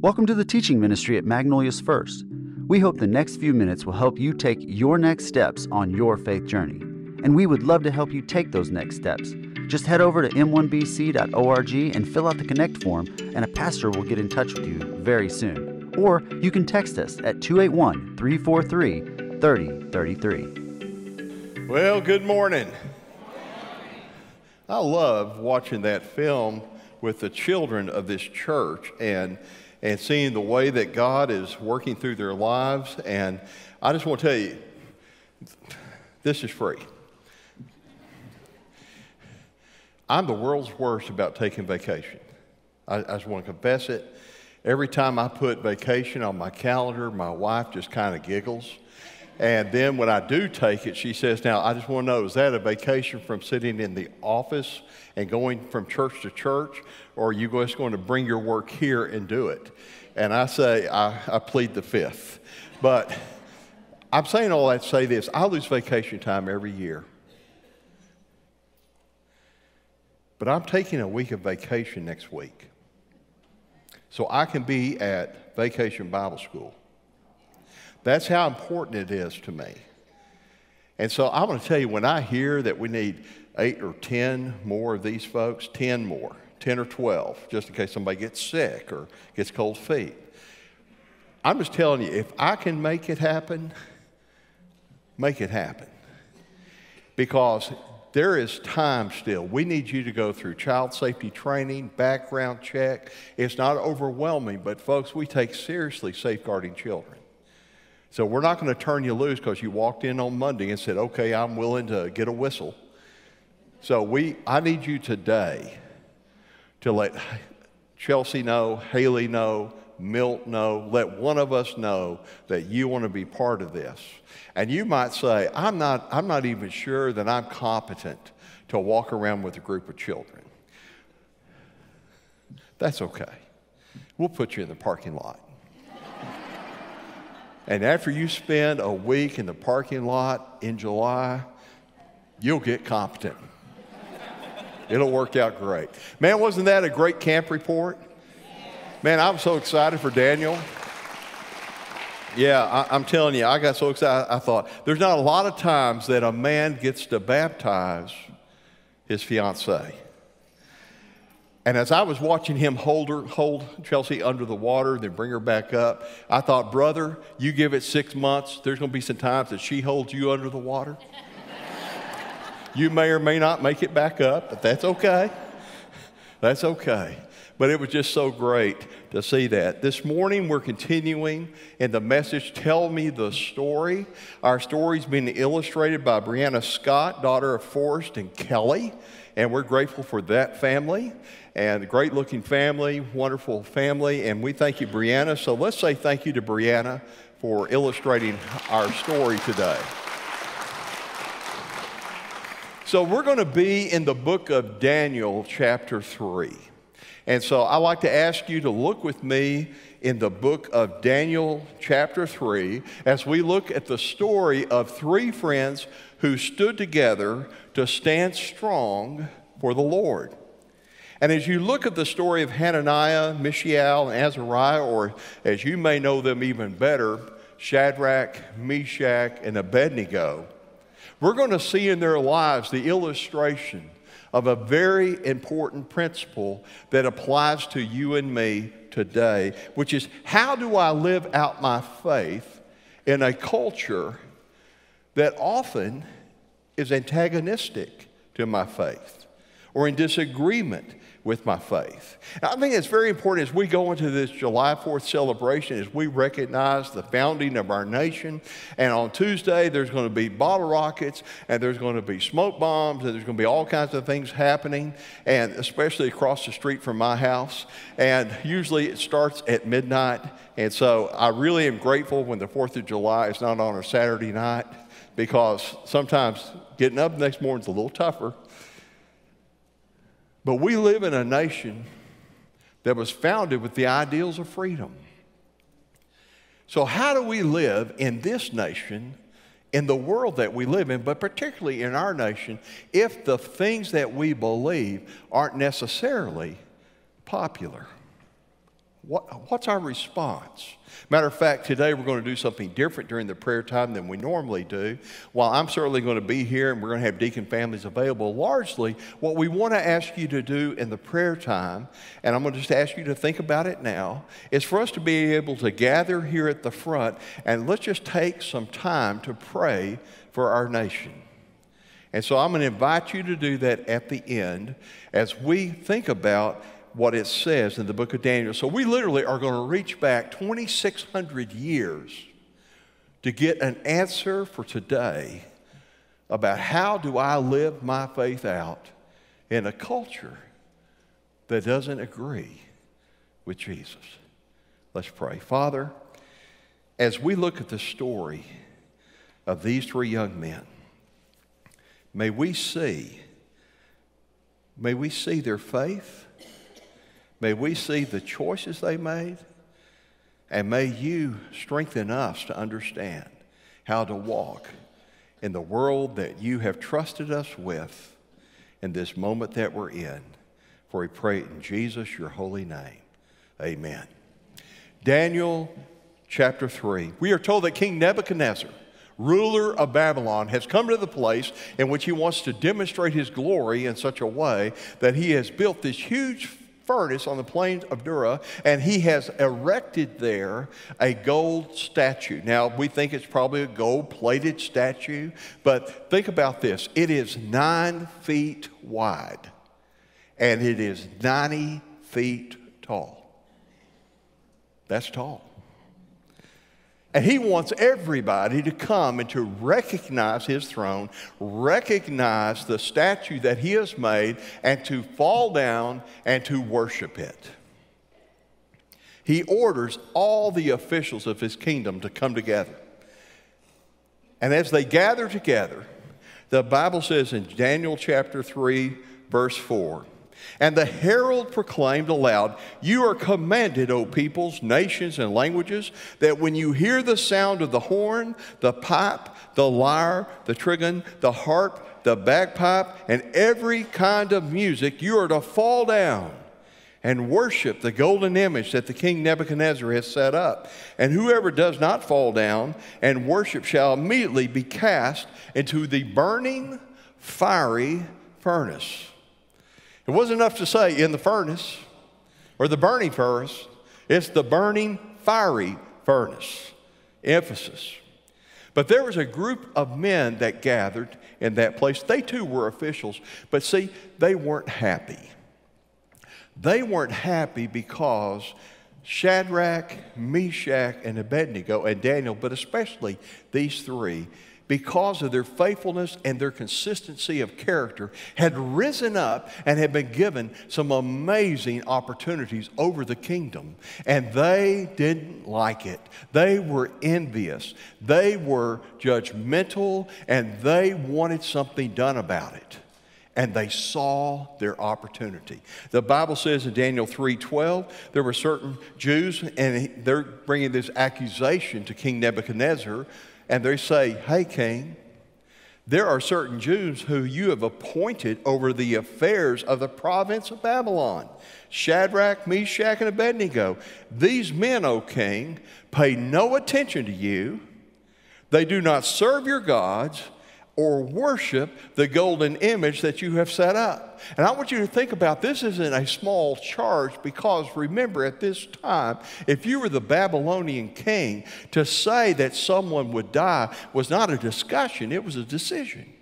Welcome to the teaching ministry at Magnolias First. We hope the next few minutes will help you take your next steps on your faith journey. And we would love to help you take those next steps. Just head over to m1bc.org and fill out the Connect form, and a pastor will get in touch with you very soon. Or you can text us at 281 343 3033. Well, good morning. I love watching that film with the children of this church and, and seeing the way that God is working through their lives. And I just want to tell you, this is free. I'm the world's worst about taking vacation. I, I just want to confess it. Every time I put vacation on my calendar, my wife just kind of giggles. And then when I do take it, she says, Now, I just want to know, is that a vacation from sitting in the office and going from church to church, or are you just going to bring your work here and do it? And I say, I, I plead the fifth. But I'm saying all that to say this I lose vacation time every year. But I'm taking a week of vacation next week. So I can be at Vacation Bible School. That's how important it is to me. And so I'm going to tell you when I hear that we need eight or 10 more of these folks, 10 more, 10 or 12, just in case somebody gets sick or gets cold feet. I'm just telling you, if I can make it happen, make it happen. Because there is time still. We need you to go through child safety training, background check. It's not overwhelming, but folks, we take seriously safeguarding children. So we're not going to turn you loose because you walked in on Monday and said, okay, I'm willing to get a whistle. So we, I need you today to let Chelsea know, Haley know, Milt know, let one of us know that you want to be part of this. And you might say, I'm not, I'm not even sure that I'm competent to walk around with a group of children. That's okay. We'll put you in the parking lot. And after you spend a week in the parking lot in July, you'll get competent. It'll work out great. Man, wasn't that a great camp report? Man, I'm so excited for Daniel. Yeah, I, am telling you, I got so excited. I thought, there's not a lot of times that a man gets to baptize his fiancee. And as I was watching him hold, her, hold Chelsea under the water, then bring her back up, I thought, brother, you give it six months, there's going to be some times that she holds you under the water. you may or may not make it back up, but that's okay. That's okay. But it was just so great to see that. This morning, we're continuing in the message, Tell Me the Story. Our story's been illustrated by Brianna Scott, daughter of Forrest and Kelly, and we're grateful for that family and great looking family, wonderful family. And we thank you, Brianna. So let's say thank you to Brianna for illustrating our story today. So we're going to be in the book of Daniel, chapter 3. And so I like to ask you to look with me in the book of Daniel, chapter 3, as we look at the story of three friends who stood together to stand strong for the Lord. And as you look at the story of Hananiah, Mishael, and Azariah, or as you may know them even better, Shadrach, Meshach, and Abednego, we're going to see in their lives the illustration of a very important principle that applies to you and me today, which is how do I live out my faith in a culture that often is antagonistic to my faith or in disagreement with my faith. I think it's very important as we go into this July 4th celebration, as we recognize the founding of our nation. And on Tuesday, there's going to be bottle rockets, and there's going to be smoke bombs, and there's going to be all kinds of things happening, and especially across the street from my house. And usually it starts at midnight. And so I really am grateful when the 4th of July is not on a Saturday night because sometimes getting up the next morning is a little tougher. But we live in a nation that was founded with the ideals of freedom. So, how do we live in this nation, in the world that we live in, but particularly in our nation, if the things that we believe aren't necessarily popular? What, what's our response? Matter of fact, today we're going to do something different during the prayer time than we normally do. While I'm certainly going to be here and we're going to have deacon families available, largely what we want to ask you to do in the prayer time, and I'm going to just ask you to think about it now, is for us to be able to gather here at the front and let's just take some time to pray for our nation. And so I'm going to invite you to do that at the end as we think about what it says in the book of Daniel. So we literally are going to reach back 2,600 years to get an answer for today about how do I live my faith out in a culture that doesn't agree with Jesus. Let's pray. Father, as we look at the story of these three young men, may we see, may we see their faith May we see the choices they made, and may you strengthen us to understand how to walk in the world that you have trusted us with in this moment that we're in. For we pray in Jesus, your holy name. Amen. Daniel chapter 3. We are told that King Nebuchadnezzar, ruler of Babylon, has come to the place in which he wants to demonstrate his glory in such a way that he has built this huge furnace on the plains of Dura, and he has erected there a gold statue. Now, we think it's probably a gold plated statue, but think about this it is nine feet wide, and it is 90 feet tall. That's tall. And he wants everybody to come and to recognize his throne, recognize the statue that he has made, and to fall down and to worship it. He orders all the officials of his kingdom to come together. And as they gather together, the Bible says in Daniel chapter 3, verse 4, and the herald proclaimed aloud, You are commanded, O peoples, nations, and languages, that when you hear the sound of the horn, the pipe, the lyre, the trigon, the harp, the bagpipe, and every kind of music, you are to fall down and worship the golden image that the king Nebuchadnezzar has set up. And whoever does not fall down and worship shall immediately be cast into the burning, fiery furnace. It wasn't enough to say in the furnace or the burning furnace, it's the burning fiery furnace. Emphasis. But there was a group of men that gathered in that place. They too were officials, but see, they weren't happy. They weren't happy because Shadrach, Meshach, and Abednego, and Daniel, but especially these three, because of their faithfulness and their consistency of character, had risen up and had been given some amazing opportunities over the kingdom. And they didn't like it. They were envious. They were judgmental and they wanted something done about it and they saw their opportunity. The Bible says in Daniel 3:12, there were certain Jews and they're bringing this accusation to King Nebuchadnezzar and they say, Hey, king, there are certain Jews who you have appointed over the affairs of the province of Babylon Shadrach, Meshach, and Abednego. These men, O king, pay no attention to you. They do not serve your gods or worship the golden image that you have set up. And I want you to think about this isn't a small charge because remember at this time, if you were the Babylonian king, to say that someone would die was not a discussion, it was a decision.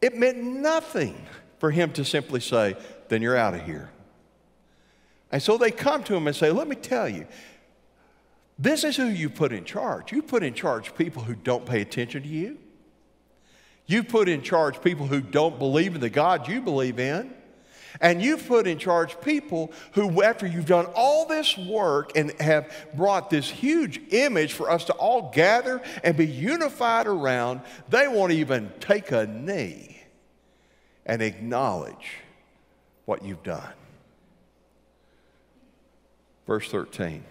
It meant nothing for him to simply say, then you're out of here. And so they come to him and say, let me tell you, this is who you put in charge. You put in charge people who don't pay attention to you. You put in charge people who don't believe in the God you believe in. And you've put in charge people who, after you've done all this work and have brought this huge image for us to all gather and be unified around, they won't even take a knee and acknowledge what you've done. Verse 13.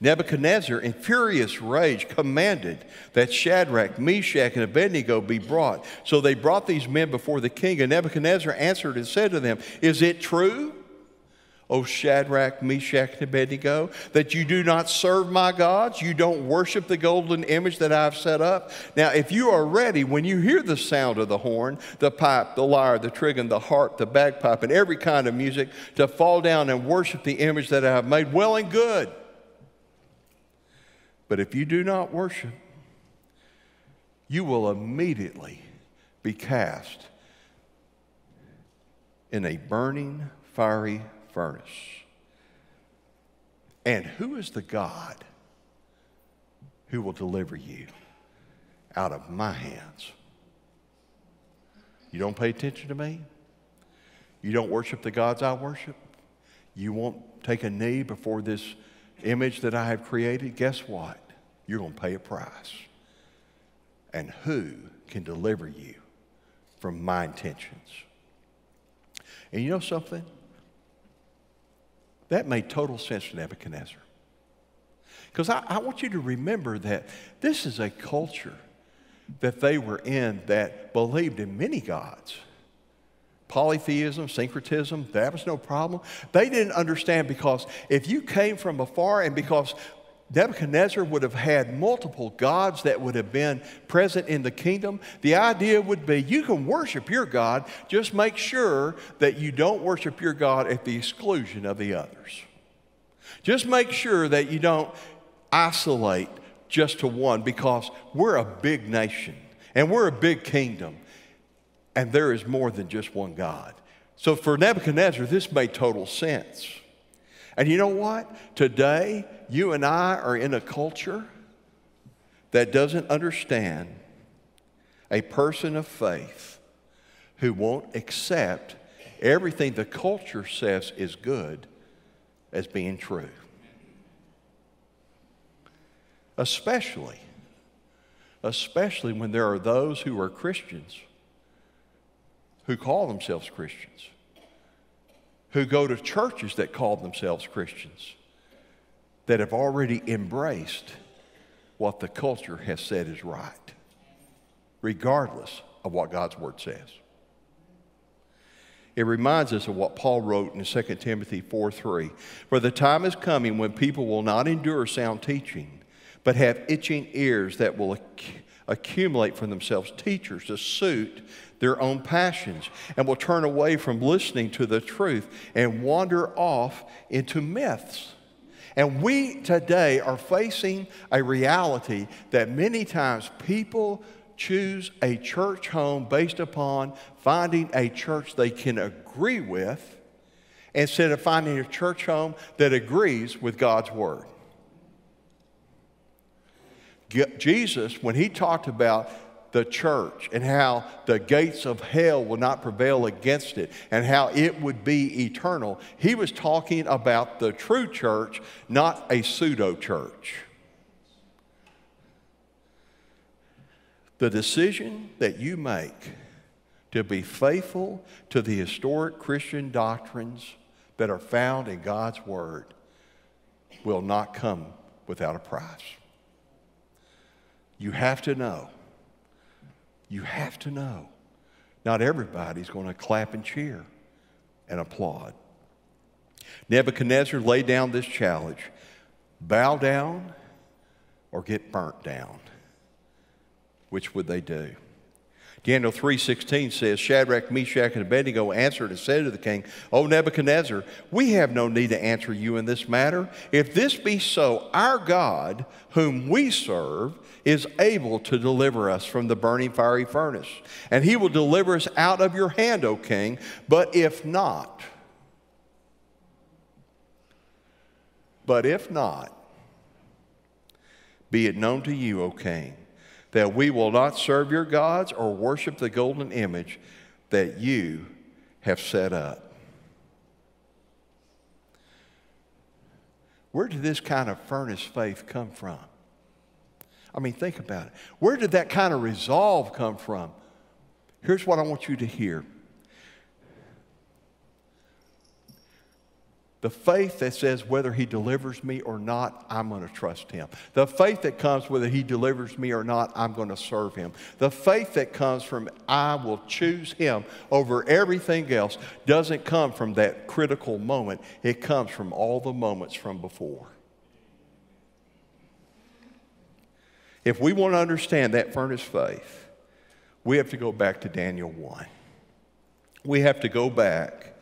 Nebuchadnezzar, in furious rage, commanded that Shadrach, Meshach, and Abednego be brought. So they brought these men before the king, and Nebuchadnezzar answered and said to them, Is it true, O Shadrach, Meshach, and Abednego, that you do not serve my gods, you don't worship the golden image that I've set up. Now, if you are ready, when you hear the sound of the horn, the pipe, the lyre, the trigon, the harp, the bagpipe, and every kind of music, to fall down and worship the image that I have made, well and good. But if you do not worship, you will immediately be cast in a burning, fiery furnace. And who is the God who will deliver you out of my hands? You don't pay attention to me? You don't worship the gods I worship? You won't take a knee before this image that I have created? Guess what? You're going to pay a price. And who can deliver you from my intentions? And you know something? That made total sense to Nebuchadnezzar. Because I, I, want you to remember that this is a culture that they were in that believed in many gods. Polytheism, syncretism, that was no problem. They didn't understand because if you came from afar and because Nebuchadnezzar would have had multiple gods that would have been present in the kingdom. The idea would be you can worship your God, just make sure that you don't worship your God at the exclusion of the others. Just make sure that you don't isolate just to one because we're a big nation and we're a big kingdom and there is more than just one God. So for Nebuchadnezzar, this made total sense. And you know what? Today, you and I are in a culture that doesn't understand a person of faith who won't accept everything the culture says is good as being true. Especially, especially when there are those who are Christians who call themselves Christians, who go to churches that call themselves Christians that have already embraced what the culture has said is right, regardless of what God's Word says. It reminds us of what Paul wrote in 2 Timothy 4 3. For the time is coming when people will not endure sound teaching, but have itching ears that will acc- accumulate for themselves teachers to suit their own passions, and will turn away from listening to the truth and wander off into myths. And we today are facing a reality that many times people choose a church home based upon finding a church they can agree with instead of finding a church home that agrees with God's Word. Jesus, when he talked about the church and how the gates of hell will not prevail against it and how it would be eternal. He was talking about the true church, not a pseudo church. The decision that you make to be faithful to the historic Christian doctrines that are found in God's Word will not come without a price. You have to know you have to know. Not everybody's going to clap and cheer and applaud. Nebuchadnezzar laid down this challenge bow down or get burnt down. Which would they do? Daniel 3:16 says Shadrach, Meshach and Abednego answered and said to the king, "O Nebuchadnezzar, we have no need to answer you in this matter. If this be so, our God, whom we serve, is able to deliver us from the burning fiery furnace, and he will deliver us out of your hand, O king. But if not, but if not, be it known to you, O king, that we will not serve your gods or worship the golden image that you have set up. Where did this kind of furnace faith come from? I mean, think about it. Where did that kind of resolve come from? Here's what I want you to hear The faith that says whether he delivers me or not, I'm going to trust him. The faith that comes whether he delivers me or not, I'm going to serve him. The faith that comes from I will choose him over everything else doesn't come from that critical moment. It comes from all the moments from before. If we want to understand that furnace faith, we have to go back to Daniel 1. We have to go back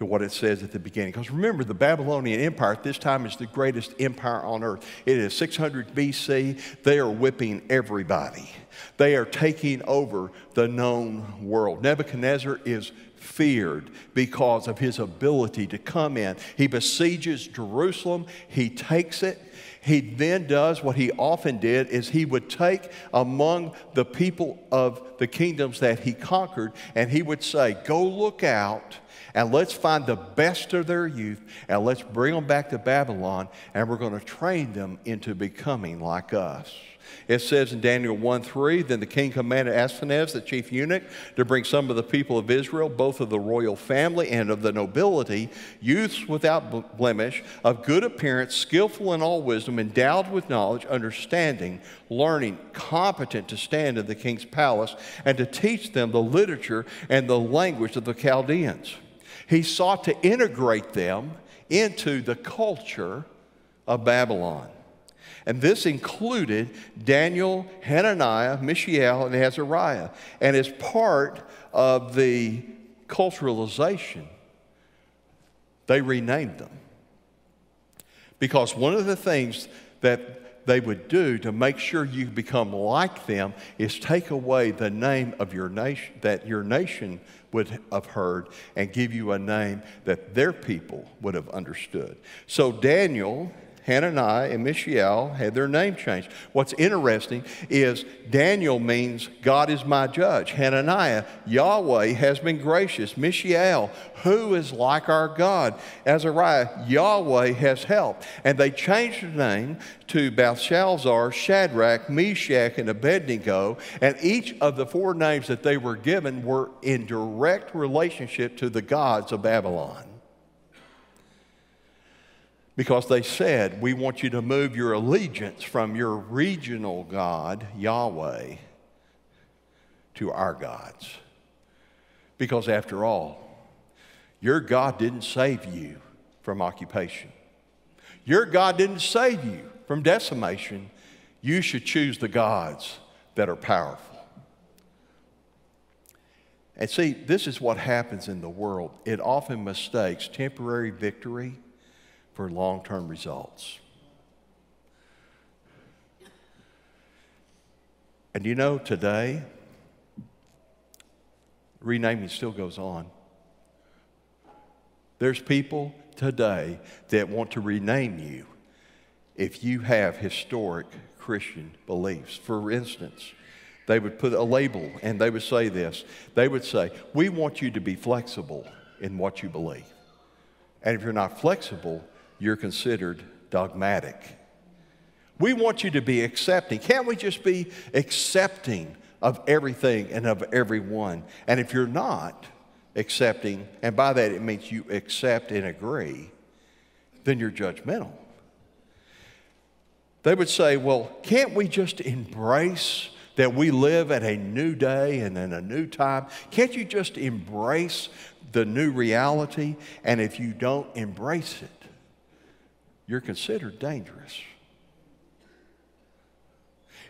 to what it says at the beginning. Because remember, the Babylonian Empire at this time is the greatest empire on earth. It is 600 BC. They are whipping everybody, they are taking over the known world. Nebuchadnezzar is feared because of his ability to come in. He besieges Jerusalem, he takes it. He then does what he often did is he would take among the people of the kingdoms that he conquered and he would say, "Go look out and let's find the best of their youth and let's bring them back to Babylon and we're going to train them into becoming like us. It says in Daniel 1 3, then the king commanded Ashpenaz, the chief eunuch, to bring some of the people of Israel, both of the royal family and of the nobility, youths without blemish, of good appearance, skillful in all wisdom, endowed with knowledge, understanding, learning, competent to stand in the king's palace, and to teach them the literature and the language of the Chaldeans. He sought to integrate them into the culture of Babylon. And this included Daniel, Hananiah, Mishael, and Azariah. And as part of the culturalization, they renamed them. Because one of the things that they would do to make sure you become like them is take away the name of your nation that your nation would have heard and give you a name that their people would have understood. So Daniel Hananiah and Mishael had their name changed. What's interesting is Daniel means God is my judge. Hananiah, Yahweh has been gracious. Mishael, who is like our God? Azariah, Yahweh has helped. And they changed the name to Belshazzar, Shadrach, Meshach, and Abednego. And each of the four names that they were given were in direct relationship to the gods of Babylon because they said, We want you to move your allegiance from your regional God, Yahweh, to our gods. Because after all, your God didn't save you from occupation, your God didn't save you from decimation. You should choose the gods that are powerful. And see, this is what happens in the world. It often mistakes temporary victory for long term results. And you know, today, renaming still goes on. There's people today that want to rename you if you have historic Christian beliefs. For instance, they would put a label and they would say this they would say, We want you to be flexible in what you believe. And if you're not flexible, you're considered dogmatic. We want you to be accepting. Can't we just be accepting of everything and of everyone? And if you're not accepting, and by that it means you accept and agree, then you're judgmental. They would say, well, can't we just embrace that we live at a new day and in a new time? Can't you just embrace the new reality? And if you don't embrace it, you're considered dangerous.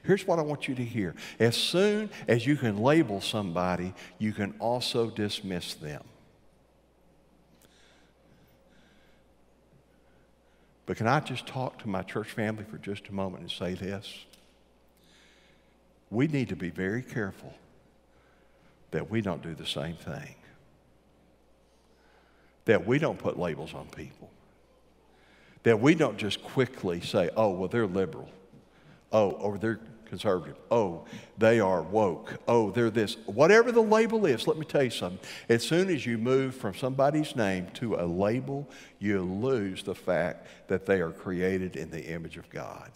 Here's what I want you to hear. As soon as you can label somebody, you can also dismiss them. But can I just talk to my church family for just a moment and say this? We need to be very careful that we don't do the same thing, that we don't put labels on people. That we don't just quickly say, oh, well, they're liberal. Oh, or they're conservative. Oh, they are woke. Oh, they're this. Whatever the label is, let me tell you something. As soon as you move from somebody's name to a label, you lose the fact that they are created in the image of God.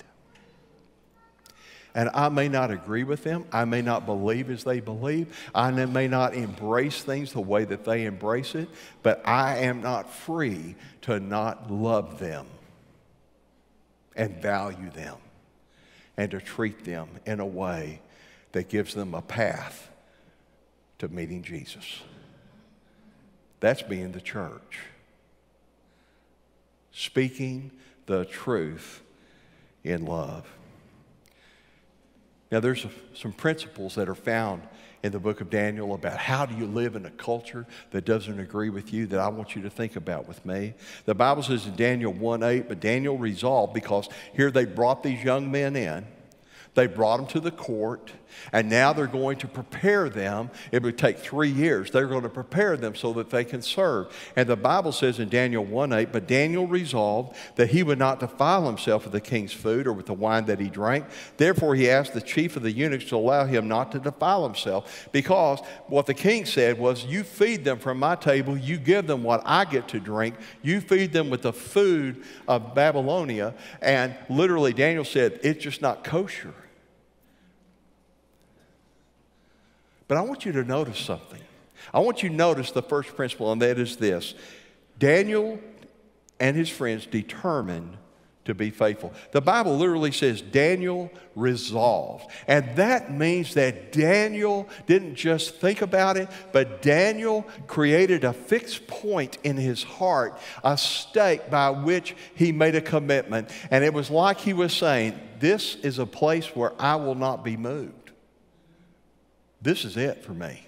And I may not agree with them. I may not believe as they believe. I may not embrace things the way that they embrace it. But I am not free to not love them and value them and to treat them in a way that gives them a path to meeting Jesus. That's being the church. Speaking the truth in love. Now, there's some principles that are found in the book of Daniel about how do you live in a culture that doesn't agree with you that I want you to think about with me. The Bible says in Daniel 1 8, but Daniel resolved because here they brought these young men in they brought them to the court, and now they're going to prepare them. It would take three years. They're going to prepare them so that they can serve. And the Bible says in Daniel 1 8, but Daniel resolved that he would not defile himself with the king's food or with the wine that he drank. Therefore, he asked the chief of the eunuchs to allow him not to defile himself, because what the king said was, You feed them from my table, you give them what I get to drink, you feed them with the food of Babylonia. And literally, Daniel said, It's just not kosher. But I want you to notice something. I want you to notice the first principle, and that is this Daniel and his friends determined to be faithful. The Bible literally says Daniel resolved. And that means that Daniel didn't just think about it, but Daniel created a fixed point in his heart, a stake by which he made a commitment. And it was like he was saying, This is a place where I will not be moved. This is it for me.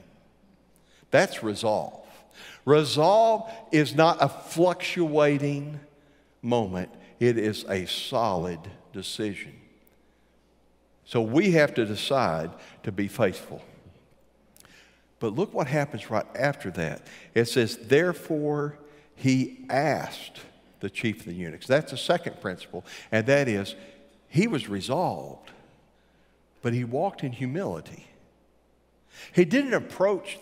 That's resolve. Resolve is not a fluctuating moment, it is a solid decision. So we have to decide to be faithful. But look what happens right after that. It says, Therefore, he asked the chief of the eunuchs. That's the second principle, and that is, he was resolved, but he walked in humility. He didn't approach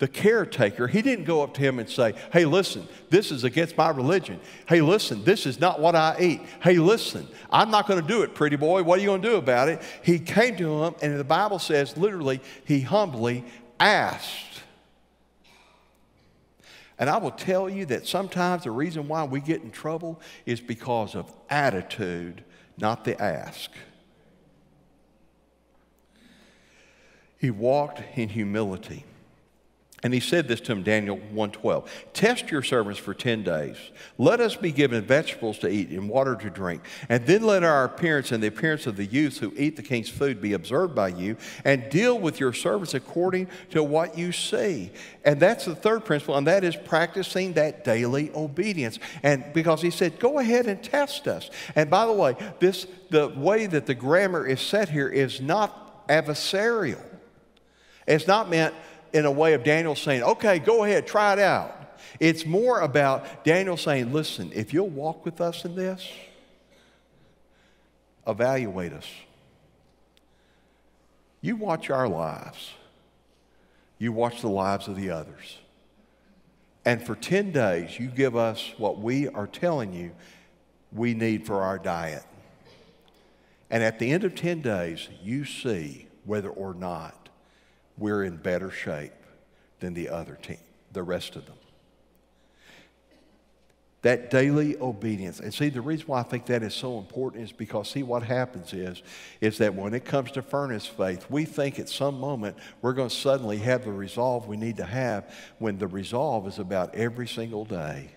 the caretaker, he didn't go up to him and say, Hey, listen, this is against my religion. Hey, listen, this is not what I eat. Hey, listen, I'm not going to do it, pretty boy. What are you going to do about it? He came to him, and the Bible says literally, he humbly asked. And I will tell you that sometimes the reason why we get in trouble is because of attitude, not the ask. He walked in humility. And he said this to him, Daniel 1:12. Test your servants for 10 days. Let us be given vegetables to eat and water to drink. And then let our appearance and the appearance of the youths who eat the king's food be observed by you, and deal with your servants according to what you see. And that's the third principle, and that is practicing that daily obedience. And because he said, go ahead and test us. And by the way, this the way that the grammar is set here is not adversarial. It's not meant in a way of Daniel saying, okay, go ahead, try it out. It's more about Daniel saying, listen, if you'll walk with us in this, evaluate us. You watch our lives, you watch the lives of the others. And for 10 days, you give us what we are telling you we need for our diet. And at the end of 10 days, you see whether or not we're in better shape than the other team, the rest of them. That daily obedience. And see, the reason why I think that is so important is because, see, what happens is, is that when it comes to furnace faith, we think at some moment we're going to suddenly have the resolve we need to have when the resolve is about every single day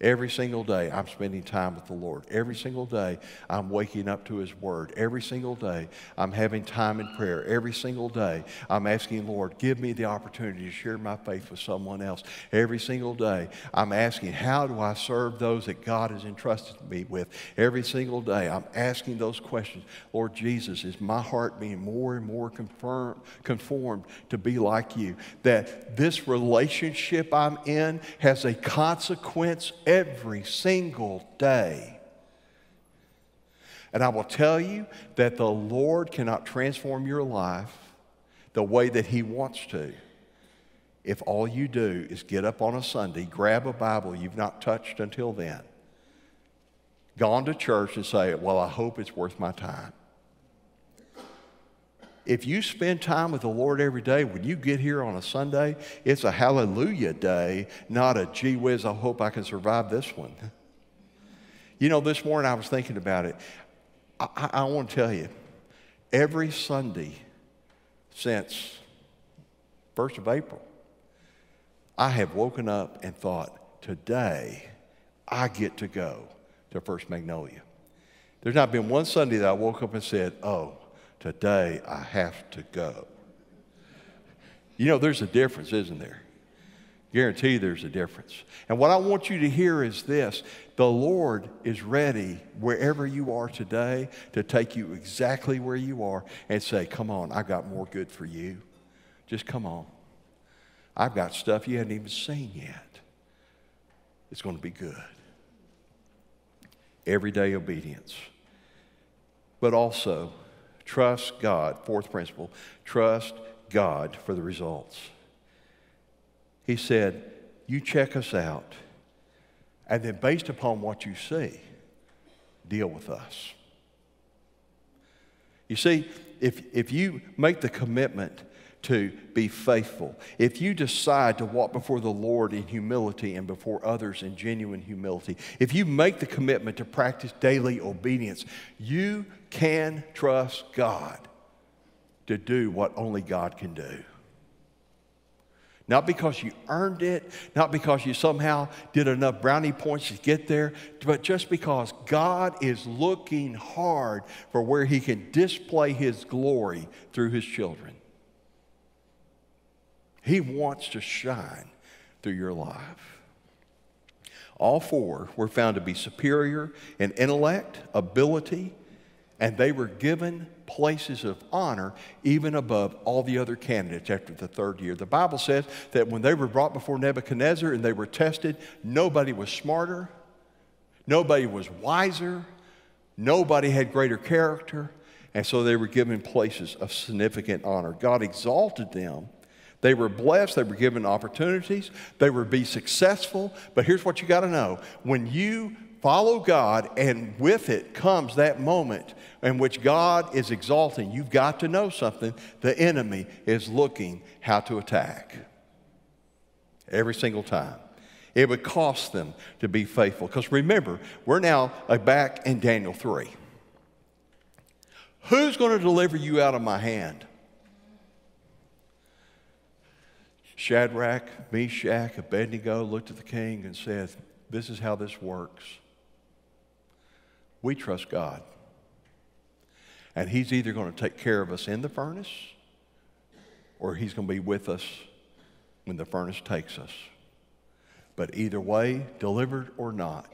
Every single day, I'm spending time with the Lord. Every single day, I'm waking up to His Word. Every single day, I'm having time in prayer. Every single day, I'm asking, Lord, give me the opportunity to share my faith with someone else. Every single day, I'm asking, how do I serve those that God has entrusted me with? Every single day, I'm asking those questions. Lord Jesus, is my heart being more and more confirm, conformed to be like you? That this relationship I'm in has a consequence every single day. And I will tell you that the Lord cannot transform your life the way that He wants to if all you do is get up on a Sunday, grab a Bible you've not touched until then, gone to church and say, Well, I hope it's worth my time. If you spend time with the Lord every day, when you get here on a Sunday, it's a hallelujah day, not a gee whiz, I hope I can survive this one. You know, this morning I was thinking about it. I, I, I want to tell you, every Sunday since 1st of April, I have woken up and thought, today I get to go to First Magnolia. There's not been one Sunday that I woke up and said, oh, today I have to go. You know, there's a difference, isn't there? Guarantee there's a difference. And what I want you to hear is this the Lord is ready wherever you are today to take you exactly where you are and say, Come on, I've got more good for you. Just come on. I've got stuff you haven't even seen yet. It's going to be good. Everyday obedience. But also, trust God. Fourth principle trust God for the results. He said, You check us out, and then based upon what you see, deal with us. You see, if, if you make the commitment to be faithful, if you decide to walk before the Lord in humility and before others in genuine humility, if you make the commitment to practice daily obedience, you can trust God to do what only God can do. Not because you earned it, not because you somehow did enough brownie points to get there, but just because God is looking hard for where He can display His glory through His children. He wants to shine through your life. All four were found to be superior in intellect, ability, and they were given places of honor even above all the other candidates after the third year. The Bible says that when they were brought before Nebuchadnezzar and they were tested, nobody was smarter, nobody was wiser, nobody had greater character, and so they were given places of significant honor. God exalted them. They were blessed, they were given opportunities, they were be successful. But here's what you got to know when you follow God, and with it comes that moment in which God is exalting. You've got to know something. The enemy is looking how to attack every single time. It would cost them to be faithful. Because remember, we're now uh, back in Daniel 3. Who's going to deliver you out of my hand? Shadrach, Meshach, Abednego looked at the king and said, This is how this works. We trust God. And He's either going to take care of us in the furnace or He's going to be with us when the furnace takes us. But either way, delivered or not,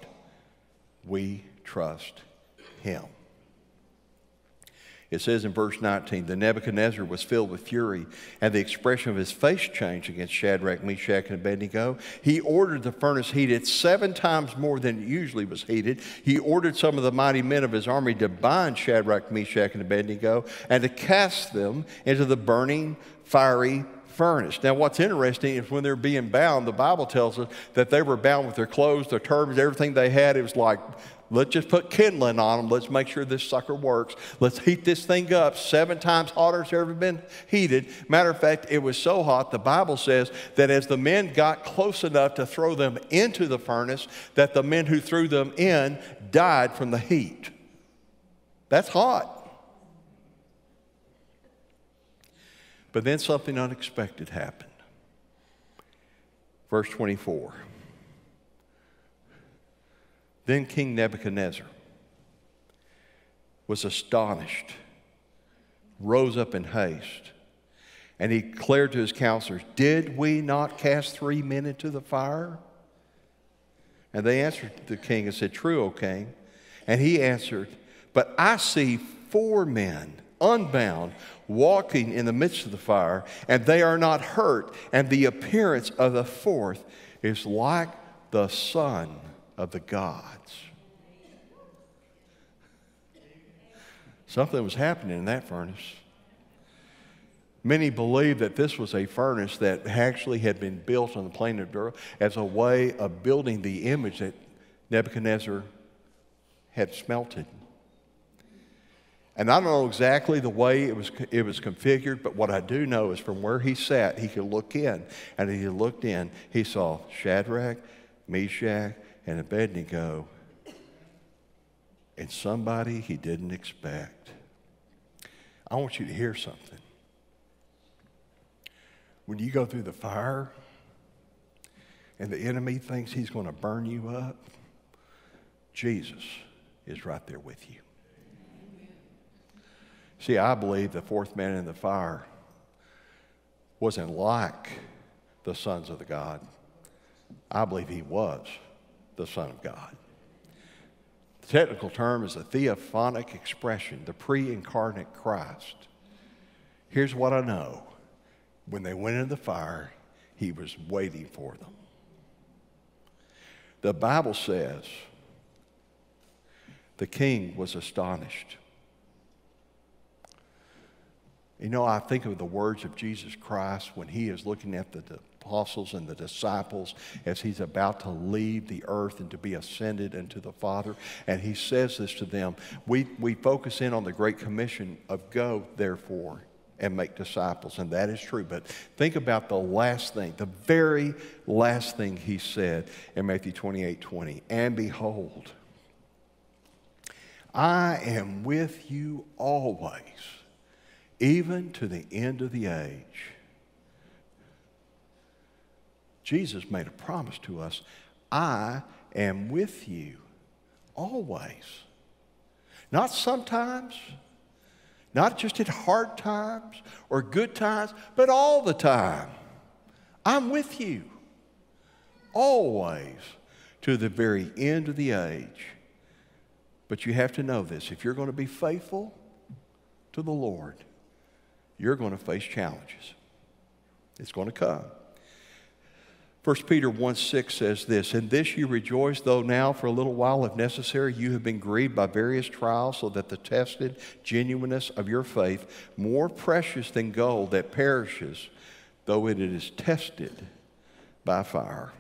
we trust Him. It says in verse 19, the Nebuchadnezzar was filled with fury, and the expression of his face changed against Shadrach, Meshach, and Abednego. He ordered the furnace heated seven times more than it usually was heated. He ordered some of the mighty men of his army to bind Shadrach, Meshach, and Abednego and to cast them into the burning, fiery furnace. Now, what's interesting is when they're being bound, the Bible tells us that they were bound with their clothes, their turbans, everything they had. It was like Let's just put kindling on them. Let's make sure this sucker works. Let's heat this thing up seven times hotter than it's ever been heated. Matter of fact, it was so hot, the Bible says that as the men got close enough to throw them into the furnace, that the men who threw them in died from the heat. That's hot. But then something unexpected happened. Verse 24. Then King Nebuchadnezzar was astonished, rose up in haste, and he declared to his counselors, Did we not cast three men into the fire? And they answered the king and said, True, O king. And he answered, But I see four men unbound walking in the midst of the fire, and they are not hurt, and the appearance of the fourth is like the Son of the gods. Something was happening in that furnace. Many believe that this was a furnace that actually had been built on the plain of Dura as a way of building the image that Nebuchadnezzar had smelted. And I don't know exactly the way it was, it was configured, but what I do know is from where he sat, he could look in. And as he looked in, he saw Shadrach, Meshach, and Abednego, and somebody he didn't expect. I want you to hear something. When you go through the fire and the enemy thinks he's going to burn you up, Jesus is right there with you. See, I believe the fourth man in the fire wasn't like the sons of the God. I believe he was the Son of God. The technical term is a theophanic expression, the pre incarnate Christ. Here's what I know when they went into the fire, he was waiting for them. The Bible says the king was astonished. You know, I think of the words of Jesus Christ when he is looking at the apostles and the disciples as he's about to leave the earth and to be ascended into the Father. And he says this to them. We, we focus in on the Great Commission of go, therefore, and make disciples. And that is true. But think about the last thing, the very last thing he said in Matthew 28 20. And behold, I am with you always even to the end of the age. Jesus made a promise to us I am with you always. Not sometimes, not just at hard times or good times, but all the time. I'm with you always to the very end of the age. But you have to know this if you're going to be faithful to the Lord, you're going to face challenges. It's going to come. 1 Peter 1 6 says this, In this you rejoice, though now for a little while, if necessary, you have been grieved by various trials, so that the tested genuineness of your faith, more precious than gold that perishes, though it is tested by fire,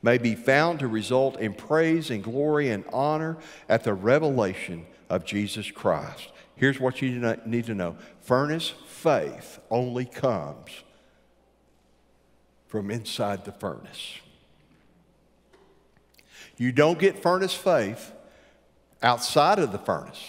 may be found to result in praise and glory and honor at the revelation of Jesus Christ. Here's what you need to know furnace faith only comes from inside the furnace. You don't get furnace faith outside of the furnace.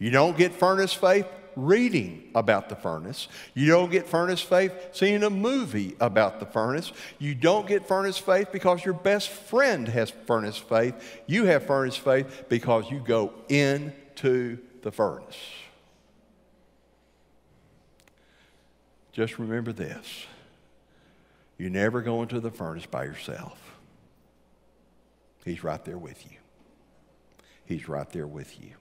You don't get furnace faith reading about the furnace. You don't get furnace faith seeing a movie about the furnace. You don't get furnace faith because your best friend has furnace faith. You have furnace faith because you go into the furnace. Just remember this you never go into the furnace by yourself. He's right there with you. He's right there with you.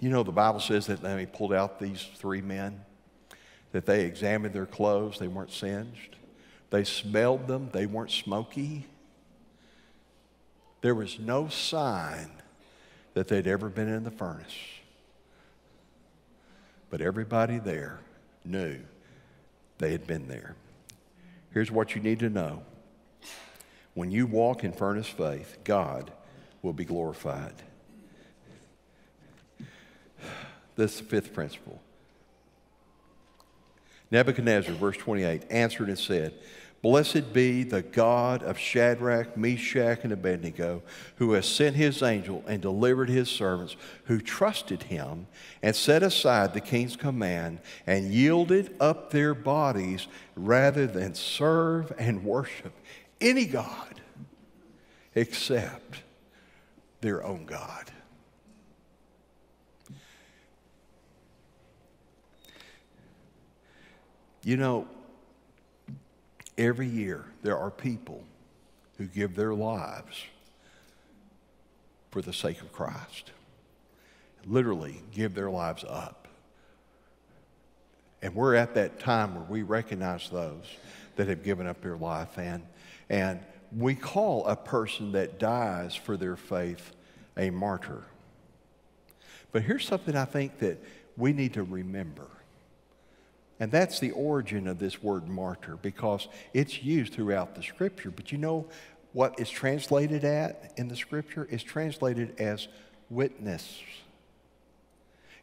You know, the Bible says that when he pulled out these three men, that they examined their clothes, they weren't singed. They smelled them, they weren't smoky. There was no sign that they'd ever been in the furnace. But everybody there knew they had been there. Here's what you need to know when you walk in furnace faith, God will be glorified. This fifth principle. Nebuchadnezzar, verse 28, answered and said, Blessed be the God of Shadrach, Meshach, and Abednego, who has sent his angel and delivered his servants who trusted him and set aside the king's command and yielded up their bodies rather than serve and worship any God except their own God. You know, Every year, there are people who give their lives for the sake of Christ. Literally, give their lives up. And we're at that time where we recognize those that have given up their life. And, and we call a person that dies for their faith a martyr. But here's something I think that we need to remember and that's the origin of this word martyr because it's used throughout the scripture. But you know what is translated at in the scripture? It's translated as witness.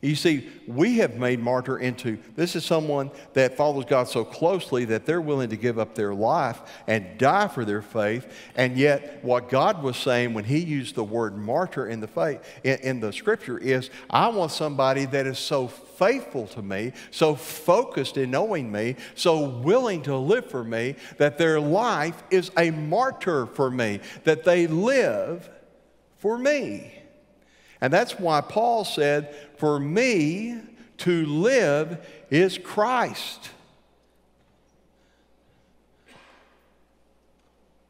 You see, we have made martyr into this is someone that follows God so closely that they're willing to give up their life and die for their faith. And yet, what God was saying when He used the word martyr in the faith in, in the Scripture is, I want somebody that is so faithful to me, so focused in knowing me, so willing to live for me that their life is a martyr for me, that they live for me. And that's why Paul said, For me to live is Christ.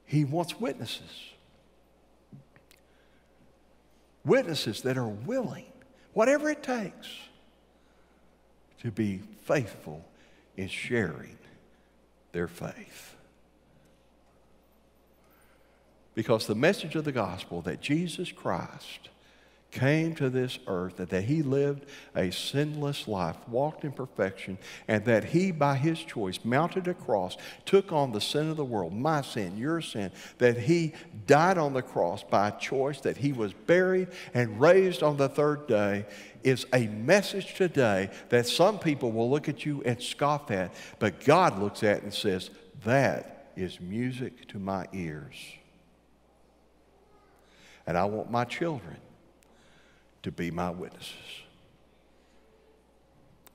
He wants witnesses. Witnesses that are willing, whatever it takes, to be faithful in sharing their faith. Because the message of the gospel that Jesus Christ came to this earth, that, that he lived a sinless life, walked in perfection, and that he, by his choice, mounted a cross, took on the sin of the world, my sin, your sin, that he died on the cross by choice, that he was buried and raised on the third day, is a message today that some people will look at you and scoff at, but God looks at and says, That is music to my ears. And I want my children to be my witnesses.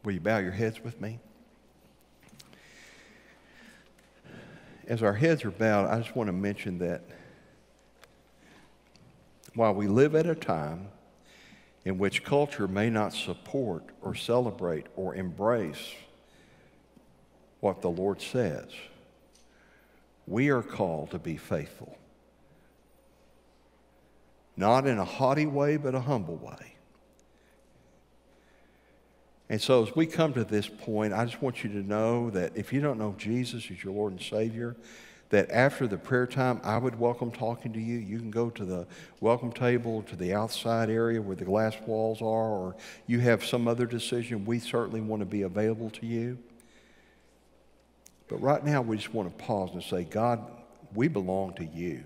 Will you bow your heads with me? As our heads are bowed, I just want to mention that while we live at a time in which culture may not support or celebrate or embrace what the Lord says, we are called to be faithful not in a haughty way, but a humble way. And so, as we come to this point, I just want you to know that if you don't know Jesus as your Lord and Savior, that after the prayer time, I would welcome talking to you. You can go to the welcome table, to the outside area where the glass walls are, or you have some other decision. We certainly want to be available to you. But right now, we just want to pause and say, God, we belong to you.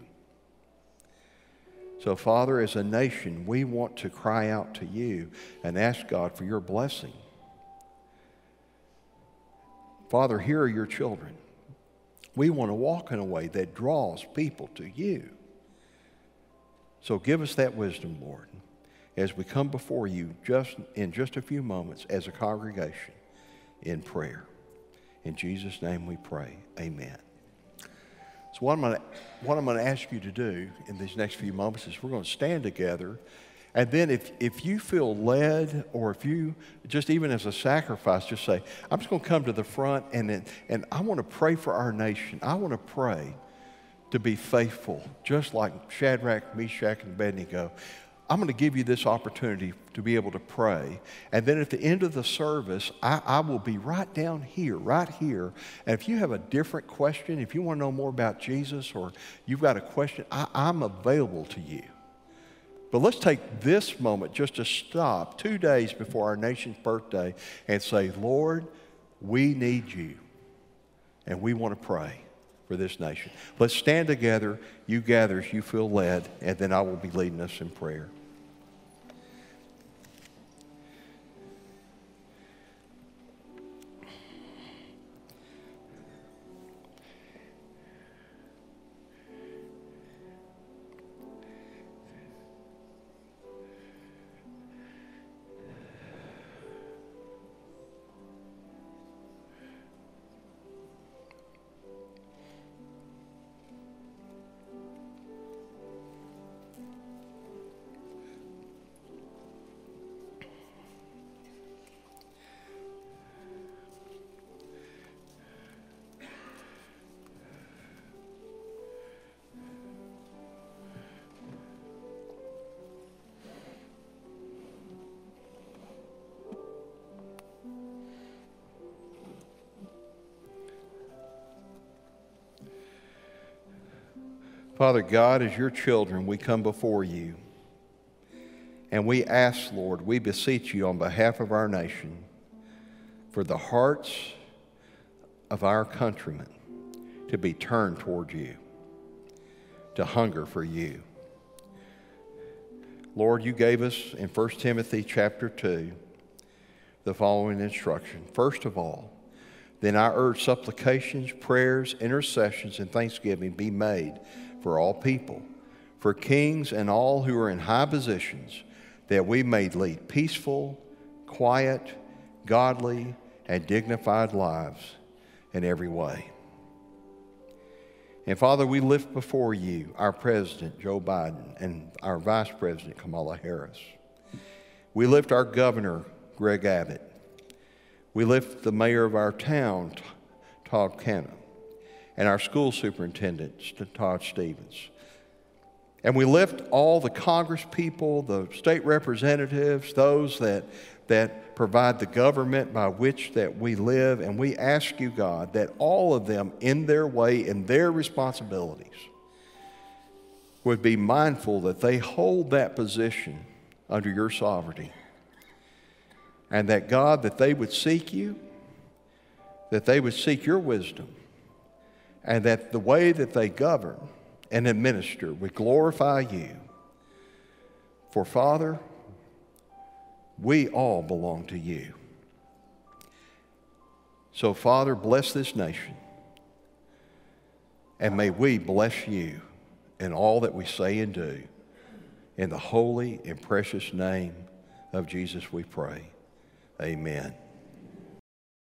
So, Father, as a nation, we want to cry out to you and ask God for your blessing. Father, here are your children. We want to walk in a way that draws people to you. So give us that wisdom, Lord, as we come before you just in just a few moments as a congregation in prayer. In Jesus' name we pray. Amen. So, what I'm, going to, what I'm going to ask you to do in these next few moments is we're going to stand together. And then, if, if you feel led, or if you just even as a sacrifice, just say, I'm just going to come to the front and, and I want to pray for our nation. I want to pray to be faithful, just like Shadrach, Meshach, and Abednego. I'm going to give you this opportunity to be able to pray. And then at the end of the service, I, I, will be right down here, right here. And if you have a different question, if you want to know more about Jesus or you've got a question, I, I'm available to you. But let's take this moment just to stop two days before our nation's birthday and say, Lord, we need you. And we want to pray for this nation. Let's stand together. You gather as you feel led, and then I will be leading us in prayer. Father God, as your children, we come before you. And we ask, Lord, we beseech you on behalf of our nation for the hearts of our countrymen to be turned toward you, to hunger for you. Lord, you gave us in 1 Timothy chapter 2 the following instruction. First of all, then I urge supplications, prayers, intercessions, and thanksgiving be made for all people, for kings and all who are in high positions, that we may lead peaceful, quiet, godly, and dignified lives in every way. And Father, we lift before you our President, Joe Biden, and our Vice President, Kamala Harris. We lift our Governor, Greg Abbott. We lift the mayor of our town, Todd Cannon, and our school superintendent, Todd Stevens. And we lift all the Congress people, the state representatives, those that, that provide the government by which that we live, and we ask you, God, that all of them in their way, in their responsibilities, would be mindful that they hold that position under your sovereignty. And that God, that they would seek you, that they would seek your wisdom, and that the way that they govern and administer would glorify you. For Father, we all belong to you. So, Father, bless this nation. And may we bless you in all that we say and do. In the holy and precious name of Jesus, we pray. Amen.